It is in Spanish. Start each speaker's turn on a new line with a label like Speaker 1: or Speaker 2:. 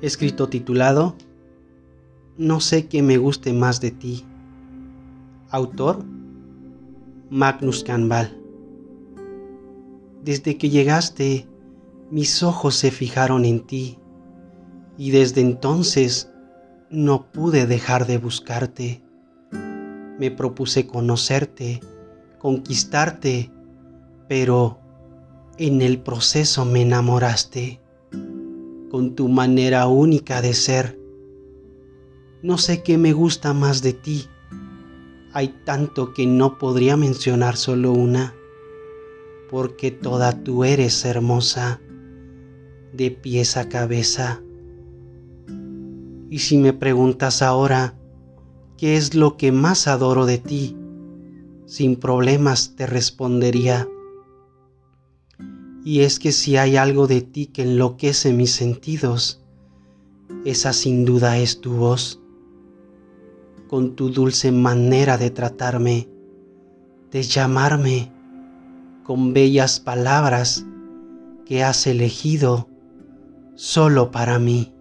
Speaker 1: escrito titulado No sé qué me guste más de ti. Autor Magnus Canval. Desde que llegaste, mis ojos se fijaron en ti y desde entonces no pude dejar de buscarte. Me propuse conocerte, conquistarte, pero en el proceso me enamoraste con tu manera única de ser. No sé qué me gusta más de ti. Hay tanto que no podría mencionar solo una, porque toda tú eres hermosa, de pies a cabeza. Y si me preguntas ahora, ¿qué es lo que más adoro de ti? Sin problemas te respondería y es que si hay algo de ti que enloquece mis sentidos, esa sin duda es tu voz, con tu dulce manera de tratarme, de llamarme, con bellas palabras que has elegido solo para mí.